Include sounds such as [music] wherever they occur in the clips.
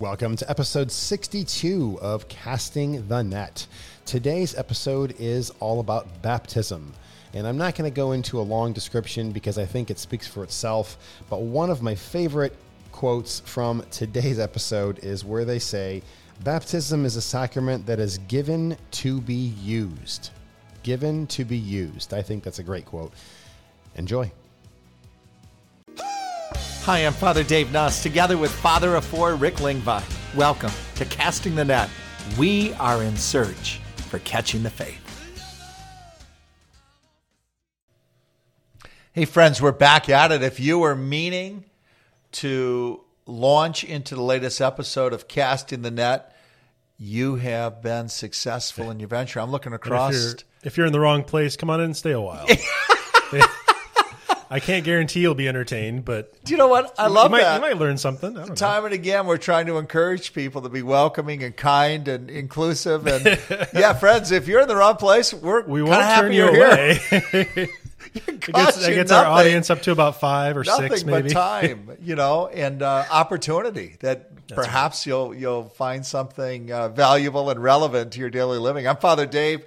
Welcome to episode 62 of Casting the Net. Today's episode is all about baptism. And I'm not going to go into a long description because I think it speaks for itself. But one of my favorite quotes from today's episode is where they say, Baptism is a sacrament that is given to be used. Given to be used. I think that's a great quote. Enjoy. Hi, I'm Father Dave Nuss, together with Father of Four, Rick Lingvi. Welcome to Casting the Net. We are in search for catching the faith. Hey, friends, we're back at it. If you were meaning to launch into the latest episode of Casting the Net, you have been successful in your venture. I'm looking across. If you're, if you're in the wrong place, come on in and stay a while. [laughs] I can't guarantee you'll be entertained, but Do you know what? I love you might, that. You might learn something. I don't know. time and again we're trying to encourage people to be welcoming and kind and inclusive and [laughs] yeah friends if you're in the wrong place we're We won't turn you away. [laughs] [laughs] It gets, costs that you gets our audience up to about five or nothing six, maybe. but time you know and uh, opportunity that perhaps you'll you'll find something uh, valuable and relevant to your daily living i'm father dave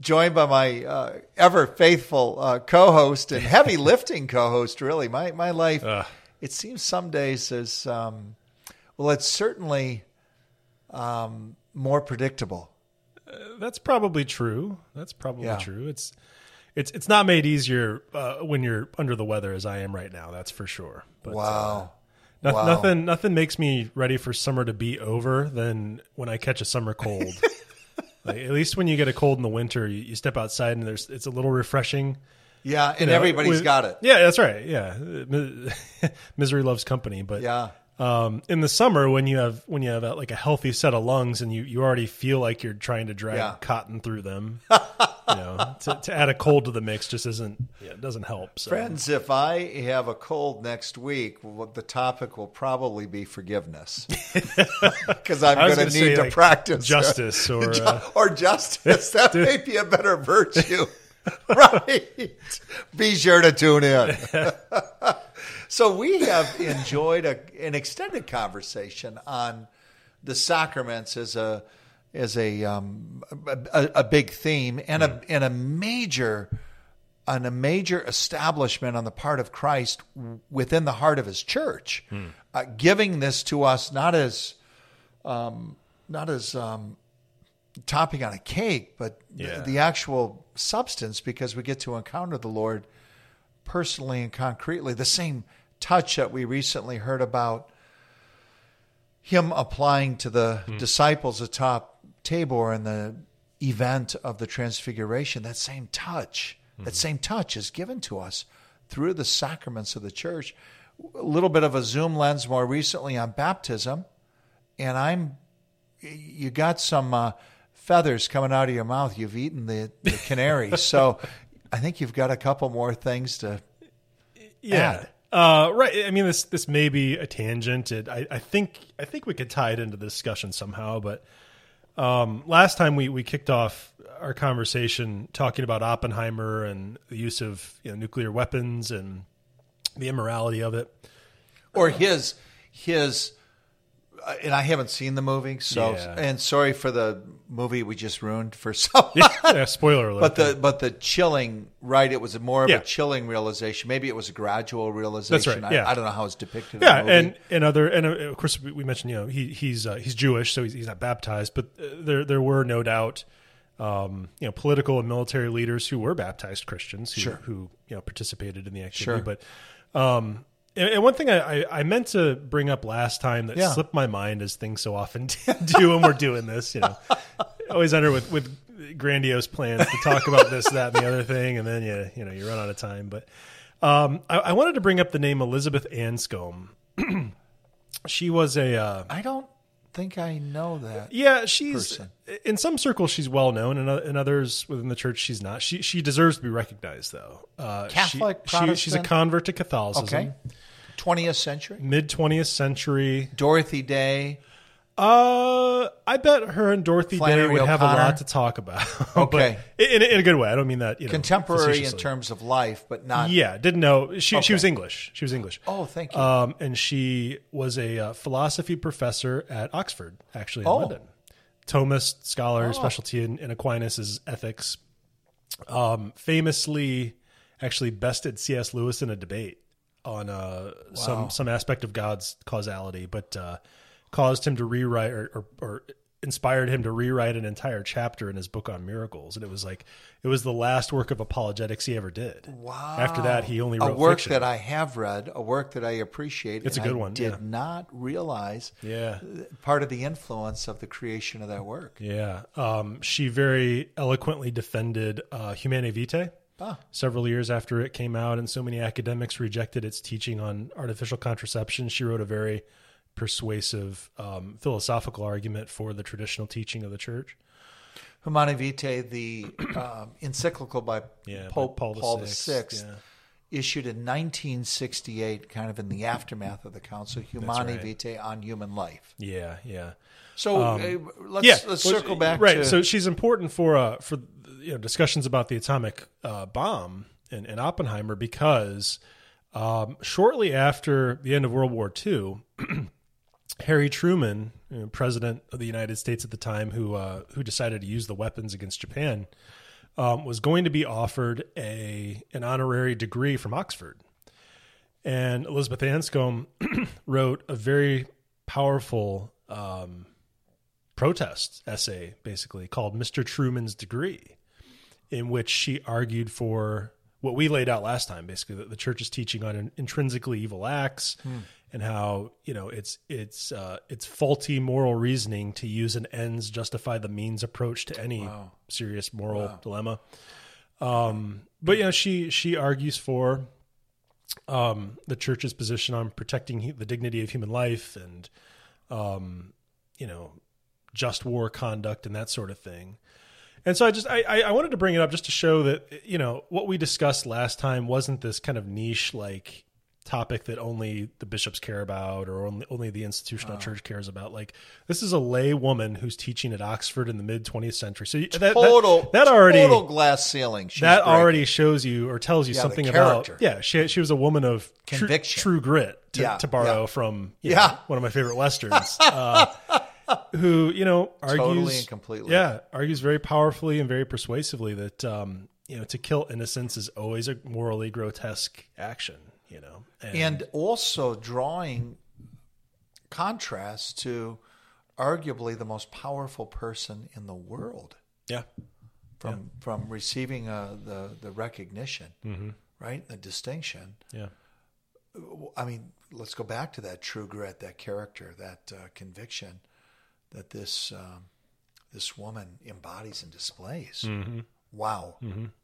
joined by my uh, ever faithful uh, co-host and heavy [laughs] lifting co-host really my my life Ugh. it seems some days is um, well it's certainly um, more predictable That's probably true. That's probably Yeah. true. It's it's it's not made easier uh, when you're under the weather as I am right now. That's for sure. But, uh, wow noth- Wow. Nothing nothing makes me ready for summer to be over than when I catch a summer cold. [laughs] like, at least when you get a cold in the winter, you, you step outside and there's it's a little refreshing. yeah and you know, everybody's with- got it Yeah, that's right. Yeah, [laughs] misery loves company. But yeah um, in the summer, when you have when you have a, like a healthy set of lungs and you, you already feel like you're trying to drag Yeah. cotton through them, [laughs] you know, to, to add a cold to the mix just isn't yeah, it doesn't help. So. Friends, if I have a cold next week, well, the topic will probably be forgiveness [laughs] because I'm going gonna need to like, practice justice [laughs] or, uh, or justice. That may be a better virtue, right? Be sure to tune in. So we have [laughs] enjoyed a, an extended conversation on the sacraments as a as a um, a, a, big theme and a and a major on a major establishment on the part of Christ within the heart of His church, uh, giving this to us not as um, not as um, topping on a cake, but Yeah. the, the actual substance, because we get to encounter the Lord personally and concretely. The same touch that we recently heard about Him applying to the disciples atop Tabor in the event of the Transfiguration. That same touch, that same touch is given to us through the sacraments of the church. A little bit of a zoom lens more recently on baptism, and I'm you got some uh, feathers coming out of your mouth. You've eaten the, the canary, [laughs] so I think you've got a couple more things to. yeah. Uh, right. I mean, this this may be a tangent. It, I, I think I think we could tie it into the discussion somehow. But um, last time we, we kicked off our conversation talking about Oppenheimer and the use of you know, nuclear weapons and the immorality of it. or his his and I haven't seen the movie, so Yeah. and sorry for the movie we just ruined for [laughs] someone. Yeah, spoiler alert. But the but the chilling, right? It was more of Yeah. a chilling realization. Maybe it was a gradual realization. That's right, yeah. I, I don't know how it's depicted. yeah, in the movie. and and other and uh, of course we we mentioned you know he he's uh, he's Jewish, so he's, he's not baptized, but uh, there there were no doubt um, you know political and military leaders who were baptized Christians who Sure. who you know participated in the activity. Sure. But um, and, one thing I, I I meant to bring up last time that Yeah. slipped my mind as things so often [laughs] do when we're doing this, you know, [laughs] always under with with grandiose plans to talk about this, that, and the other thing, and then you you know you run out of time. But um, I, I wanted to bring up the name Elizabeth Anscombe. [clears throat] she was a uh, I don't think I know that. yeah. She's Person. in some circles she's well known, and in others within the church she's not. She she deserves to be recognized though. Uh, Catholic, she, she, she's a convert to Catholicism. Okay, twentieth century. Mid twentieth century. Dorothy Day. Uh, I bet her and Dorothy Flannery Day would have a lot to talk about. [laughs] Okay. in, in a good way. I don't mean that you know, Contemporary in terms of life, but not. Yeah, didn't know she. Okay. She was English. She was English. Oh, thank you. Um, and she was a uh, philosophy professor at Oxford, actually in Oh. London. Thomist scholar, specialty in, in Aquinas' ethics. Um, famously, actually bested C.S. Lewis in a debate on uh, some some aspect of God's causality, but uh, caused him to rewrite or, or, or inspired him to rewrite an entire chapter in his book on miracles. And it was like it was the last work of apologetics he ever did. Wow. After that, he only wrote a work fiction. that I have read, a work that I appreciate. It's a good I one, Did yeah. not realize yeah. part of the influence of the creation of that work. Yeah. Um, she very eloquently defended uh, Humanae Vitae Ah. several years after it came out, and so many academics rejected its teaching on artificial contraception. She wrote a very persuasive um, philosophical argument for the traditional teaching of the church. Humanae Vitae, the um, encyclical by Yeah, by Pope Paul Paul, the VI, Sixth, yeah. issued in 1968, kind of in the aftermath of the council, Humanae right. Vitae on human life. Yeah, yeah. So uh, let's, yeah, let's circle back right. to So she's important for uh, for you know discussions about the atomic uh, bomb and, and Oppenheimer because um, shortly after the end of World War II, [clears throat] Harry Truman, you know, president of the United States at the time, who uh, who decided to use the weapons against Japan, um, was going to be offered a an honorary degree from Oxford. And Elizabeth Anscombe [clears throat] wrote a very powerful um, protest essay, basically called Mr. Truman's Degree, in which she argued for what we laid out last time, basically that the church is teaching on intrinsically evil acts and how you know it's it's uh, it's faulty moral reasoning to use an ends justify the means approach to any serious moral dilemma. Um, but you know, she she argues for um, the church's position on protecting the dignity of human life and um, you know just war conduct and that sort of thing. And so I just I, I wanted to bring it up just to show that you know what we discussed last time wasn't this kind of niche like topic that only the bishops care about or only only the institutional church cares about. Like this is a lay woman who's teaching at Oxford in the mid 20th century. So you- that, that- total, that, already total glass ceiling. That breaking. already shows you or tells you Yeah, something about yeah she she was a woman of Conviction. true grit to, Yeah, to borrow yeah. from Yeah. know, one of my favorite westerns [laughs] uh, [laughs] who you know argues Totally and completely. yeah argues very powerfully and very persuasively that um, you know to kill innocents is always a morally grotesque action you know and also drawing contrast to arguably the most powerful person in the world yeah from from receiving uh, the the recognition, Mm-hmm. right? The distinction. yeah I mean, let's go back to that true grit, that character, that uh, conviction that this um, this woman embodies and displays. Mm-hmm. Wow.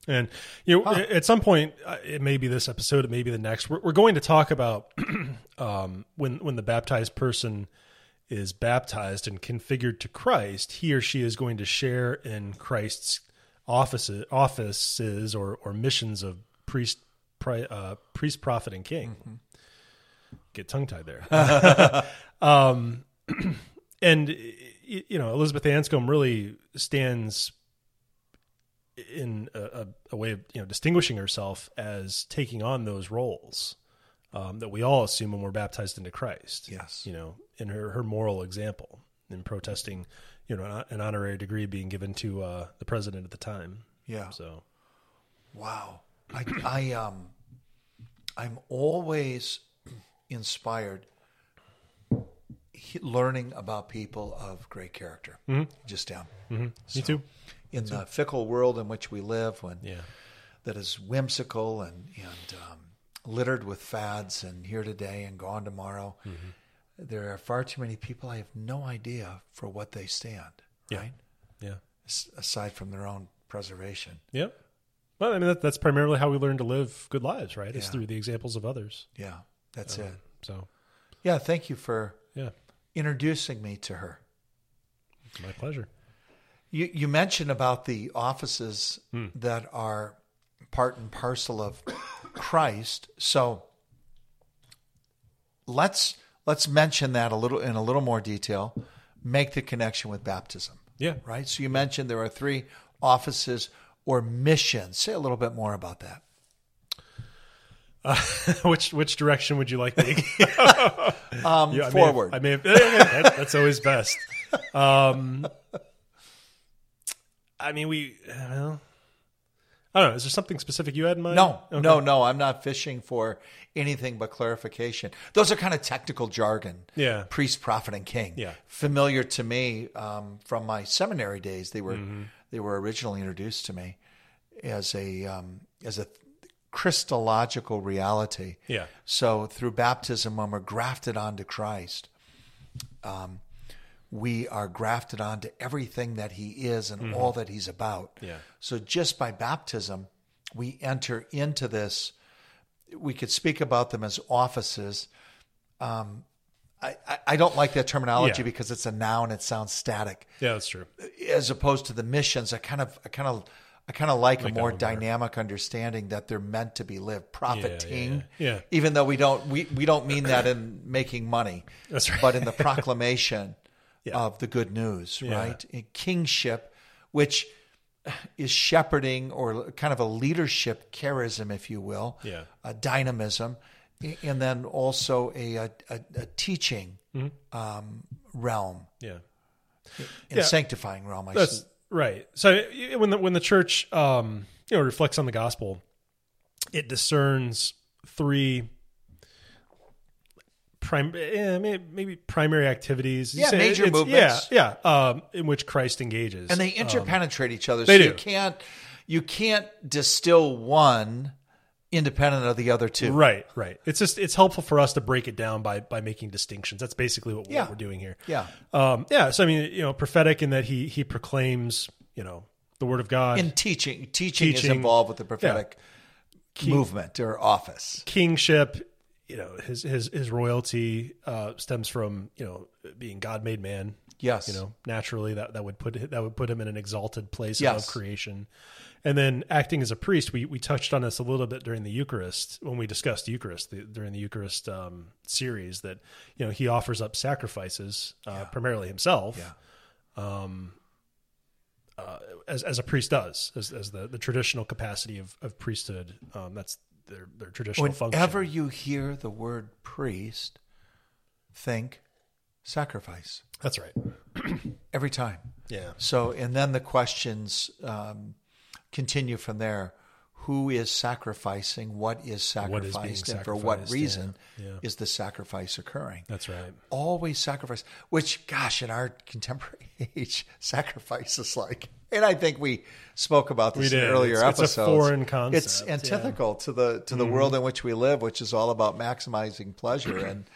And you know, at some point, uh, it may be this episode, it may be the next. We're, we're going to talk about [clears throat] um, when when the baptized person is baptized and configured to Christ, he or she is going to share in Christ's offices, offices or or missions of priest, pri, uh, priest, prophet, and king. Get tongue tied there. [laughs] [laughs] um, [clears throat] and you know, Elizabeth Anscombe really stands in a, a, way of you know distinguishing herself as taking on those roles um, that we all assume when we're baptized into Christ. Yes. you know, in her her moral example in protesting, you know, an, an honorary degree being given to uh, the president at the time. Yeah. So Wow. I, I um I'm always [clears throat] inspired he- learning about people of great character. Mm-hmm. Just am. Mm-hmm. me too. In the fickle world in which we live, when Yeah. that is whimsical and and um, littered with fads, and here today and gone tomorrow, mm-hmm. there are far too many people. I have no idea for what they stand. Yeah. Right, Yeah. S- aside from their own preservation. Yep. Well, I mean, that, that's primarily how we learn to live good lives, right? It's through the examples of others. Yeah, that's um, it. So, Yeah, thank you for yeah, introducing me to her. my pleasure. You, you mentioned about the offices hmm. that are part and parcel of Christ. So let's let's mention that a little in a little more detail. make the connection with baptism. Yeah. Right? So you mentioned there are three offices or missions. Say a little bit more about that. [laughs] which which direction would you like me? [laughs] Um, Yeah, I may have- forward. I have. that- that's always best. Um, I mean, we. Well, I don't know. Is there something specific you had in mind? No, Okay. no, no. I'm not fishing for anything but clarification. Those are kind of technical jargon. Yeah. Priest, prophet, and king. Yeah. Familiar to me um, from my seminary days. They were Mm-hmm. they were originally introduced to me as a um, as a Christological reality. Yeah. So through baptism, when we're grafted onto Christ, um, we are grafted onto everything that He is and all that He's about. Mm-hmm. Yeah. So just by baptism, we enter into this. We could speak about them as offices. Um, I, I, I don't like that terminology Yeah. because it's a noun. It sounds static Yeah, that's true. as opposed to the missions, I kind of, I kind of, I kind of like, Like a more dynamic understanding that they're meant to be lived. Profiting, yeah, yeah. Yeah. even though we don't, we, we don't mean that in making money, [clears throat] That's right. but in the [laughs] proclamation of the good news, right? In kingship, which is shepherding or kind of a leadership charism, if you will, Yeah. a dynamism, and then also a a, a, teaching Mm-hmm. um, realm Yeah. and Yeah. sanctifying realm. I That's right. So when the when the church um, you know reflects on the gospel, it discerns three prime eh, maybe primary activities. You Yeah, say major movements. Yeah, yeah, um, in which Christ engages, and they interpenetrate each other. Um, they so do. you can't you can't distill one independent of the other two. Right, right. It's just it's helpful for us to break it down by by making distinctions. That's basically what, Yeah. we're doing here. Yeah. Um, yeah. So I mean, you know, prophetic in that he he proclaims, you know, the word of God. in teaching, teaching, is involved with the prophetic movement or office. kingship you know his his his royalty uh stems from you know being god made man Yes. you know naturally that that would put that would put him in an exalted place Yes. above creation and then acting as a priest we we touched on this a little bit during the eucharist when we discussed eucharist the, during the eucharist um series that you know he offers up sacrifices uh primarily himself Yeah. as, as a priest does as, as the, the traditional capacity of, of priesthood um that's their their traditional function. Whenever you hear the word priest, think sacrifice. That's right. Every time. yeah. So, and then the questions um, continue from there. Who is sacrificing? What is What is sacrificed? and for what reason yeah, yeah. is the sacrifice occurring? that's right always sacrifice. Which, gosh, in our contemporary [laughs] age, sacrifice is like, and I think we spoke about this in earlier It's- it's a foreign concept, It's yeah. Mm-hmm. antithetical to the to the world in which we live, which is all about maximizing pleasure and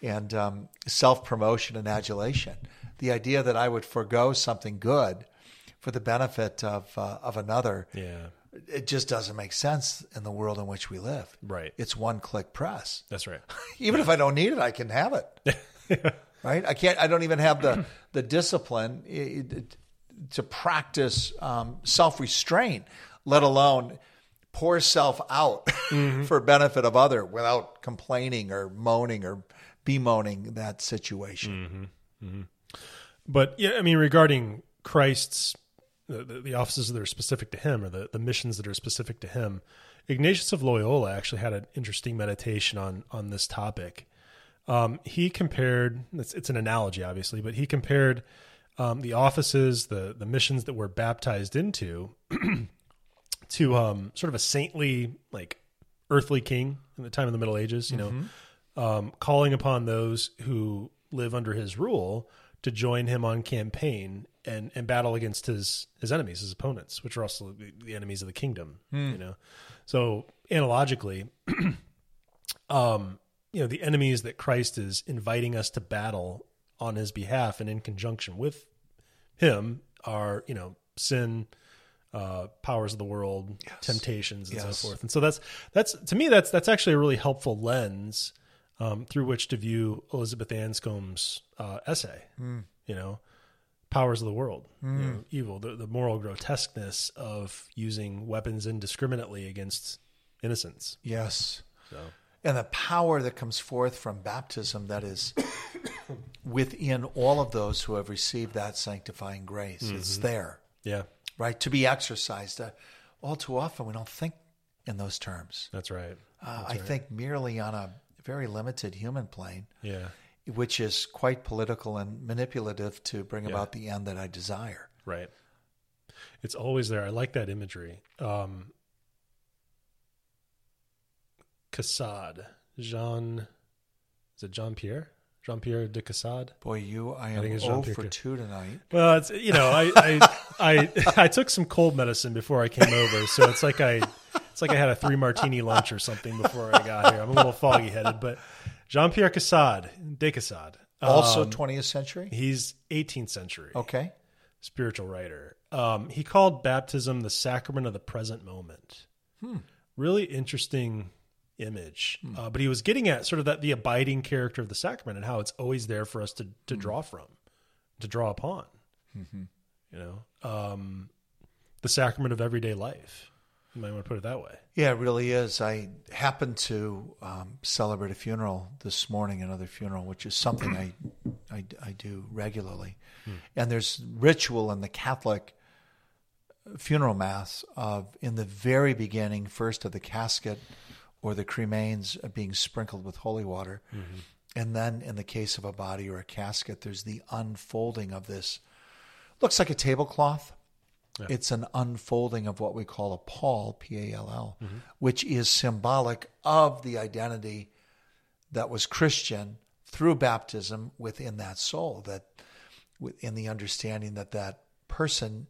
and um, self promotion and adulation. The idea that I would forego something good for the benefit of uh, of another. yeah It just doesn't make sense in the world in which we live. Right. It's one click press That's right. [laughs] even if I don't need it, I can have it. [laughs] right? I can't. I don't even have the the discipline to practice um, self restraint, let alone pour self out [laughs] for benefit of other without complaining or moaning or bemoaning that situation. But yeah, I mean, regarding Christ's the, the, offices that are specific to him or the, the missions that are specific to him, Ignatius of Loyola actually had an interesting meditation on on this topic. Um, he compared it's, it's an analogy, obviously, but he compared um, the offices, the the missions that we're baptized into, [clears throat] to um, sort of a saintly, like earthly king in the time of the Middle Ages. You know, um, calling upon those who live under his rule to join him on campaign and, and battle against his his enemies, his opponents, which are also the, enemies of the kingdom. You know, so analogically, [clears throat] um, you know, the enemies that Christ is inviting us to battle on his behalf and in conjunction with him are, you know, sin, uh, powers of the world, temptations, and Yes. so forth. And so that's that's to me that's that's actually a really helpful lens um, through which to view Elizabeth Anscombe's uh, essay. You know, powers of the world, you know, evil, the, the moral grotesqueness of using weapons indiscriminately against innocents. Yes. So and the power that comes forth from baptism that is [coughs] within all of those who have received that sanctifying grace. It's there, Yeah, right? To be exercised. Uh, all too often, we don't think in those terms. that's right. Uh, I think merely on a very limited human plane, Yeah, which is quite political and manipulative to bring about the end that I desire. right. It's always there. I like that imagery. Um, Caussade, Jean, is it Jean Pierre? Jean Pierre de Caussade? Boy, you, I think am it's Jean-Pierre for 2 tonight. Well, it's you know, I I, I I took some cold medicine before I came over, so it's like I it's like I had a three martini lunch or something before I got here. I'm a little foggy headed, but Jean Pierre Cassad, de Caussade, Also um, 20th century? he's 18th century Okay. spiritual writer. Um, he called baptism the sacrament of the present moment. Really interesting image, uh, but he was getting at sort of that the abiding character of the sacrament and how it's always there for us to to draw from, to draw upon. You know, um, the sacrament of everyday life. You might want to put it that way. Yeah, it really is. I happened to um, celebrate a funeral this morning, another funeral, which is something I, I, I do regularly. And there's ritual in the Catholic funeral mass of in the very beginning, first of the casket or the cremains being sprinkled with holy water. And then in the case of a body or a casket, there's the unfolding of this. Looks like a tablecloth. It's an unfolding of what we call a pall, P A L L, mm-hmm. which is symbolic of the identity that was Christian through baptism within that soul, that in the understanding that that person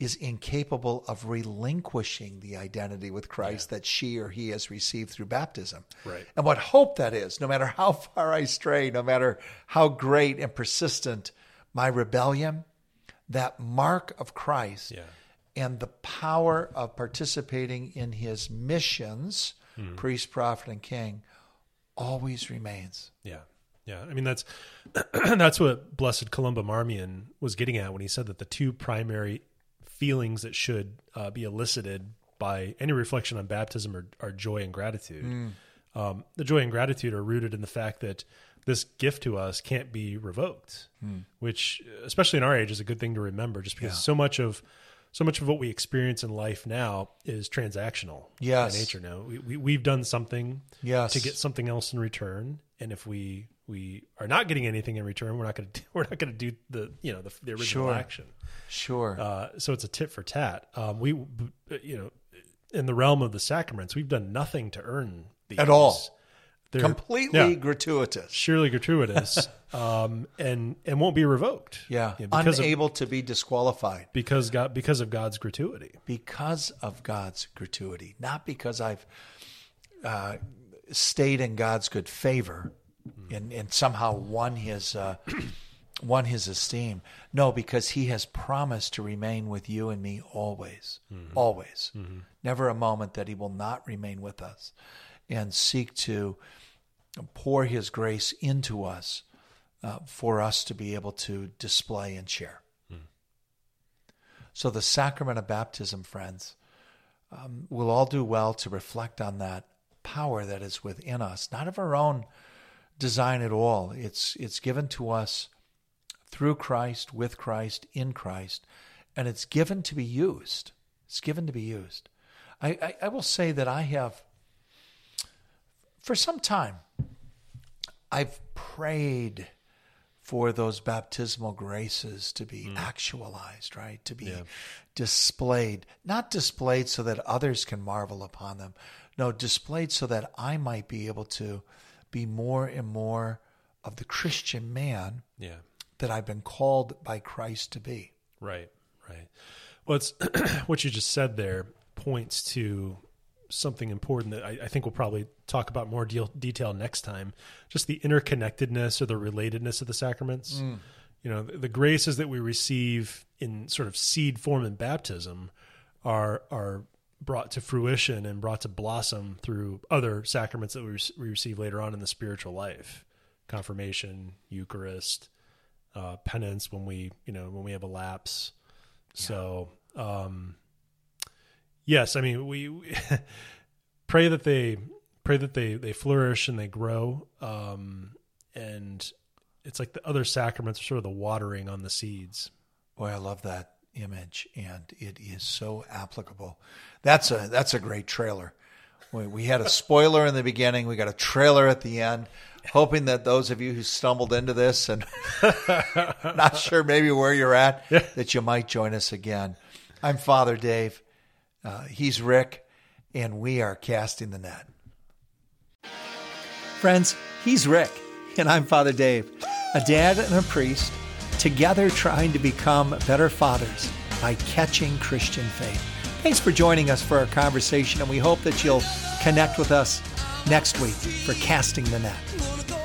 is incapable of relinquishing the identity with Christ that she or he has received through baptism. Right. And what hope that is, no matter how far I stray, no matter how great and persistent my rebellion, that mark of Christ Yeah. and the power of participating in his missions, priest, prophet, and king, always remains. Yeah. Yeah. I mean that's [clears throat] that's what Blessed Columba Marmion was getting at when he said that the two primary feelings that should uh, be elicited by any reflection on baptism are, are joy and gratitude. Um, the joy and gratitude are rooted in the fact that this gift to us can't be revoked, which, especially in our age, is a good thing to remember. Just because Yeah. so much of so much of what we experience in life now is transactional Yes. by nature. Now we, we we've done something Yes. to get something else in return, and if we we are not getting anything in return, we're not going [laughs] to we're not going to do the you know the, the original Sure. action. Sure. Uh, so it's a tit for tat. Um, we you know in the realm of the sacraments, we've done nothing to earn these At all. They're Completely yeah, gratuitous. surely gratuitous, [laughs] um, and and won't be revoked. Yeah. of, Unable to be disqualified because God because of God's gratuity. because of God's gratuity, not because I've uh, stayed in God's good favor and, and somehow won his uh, [clears throat] won his esteem. No, because He has promised to remain with you and me always, always. Never a moment that He will not remain with us and seek to pour His grace into us uh, for us to be able to display and share. So, the sacrament of baptism, friends, um, we'll all do well to reflect on that power that is within us, not of our own design at all. It's, it's given to us through Christ, with Christ, in Christ, and it's given to be used. It's given to be used. I, I, I will say that I have, for some time, I've prayed for those baptismal graces to be mm. actualized, right? To be displayed, not displayed so that others can marvel upon them. No, displayed so that I might be able to be more and more of the Christian man Yeah. that I've been called by Christ to be. Right, right. Well, it's [clears throat] what you just said there points to something important that I, I think we'll probably talk about more deal, detail next time. Just the interconnectedness or the relatedness of the sacraments. You know, the, the graces that we receive in sort of seed form in baptism are are brought to fruition and brought to blossom through other sacraments that we, rec- we receive later on in the spiritual life, confirmation, Eucharist, uh, penance when we you know when we have a lapse. So um, yes, I mean we, we [laughs] pray that they pray that they they flourish and they grow. Um, and it's like the other sacraments are sort of the watering on the seeds. Boy, I love that image, and it is so applicable. That's a that's a great trailer. We, we had a spoiler in the beginning. We got a trailer at the end. Hoping that those of you who stumbled into this and [laughs] not sure maybe where you're at, that you might join us again. I'm Father Dave. Uh, he's Rick, and we are casting the net. Friends, he's Rick, and I'm Father Dave, a dad and a priest, together trying to become better fathers by catching Christian faith. Thanks for joining us for our conversation, and we hope that you'll connect with us next week for Casting the Net.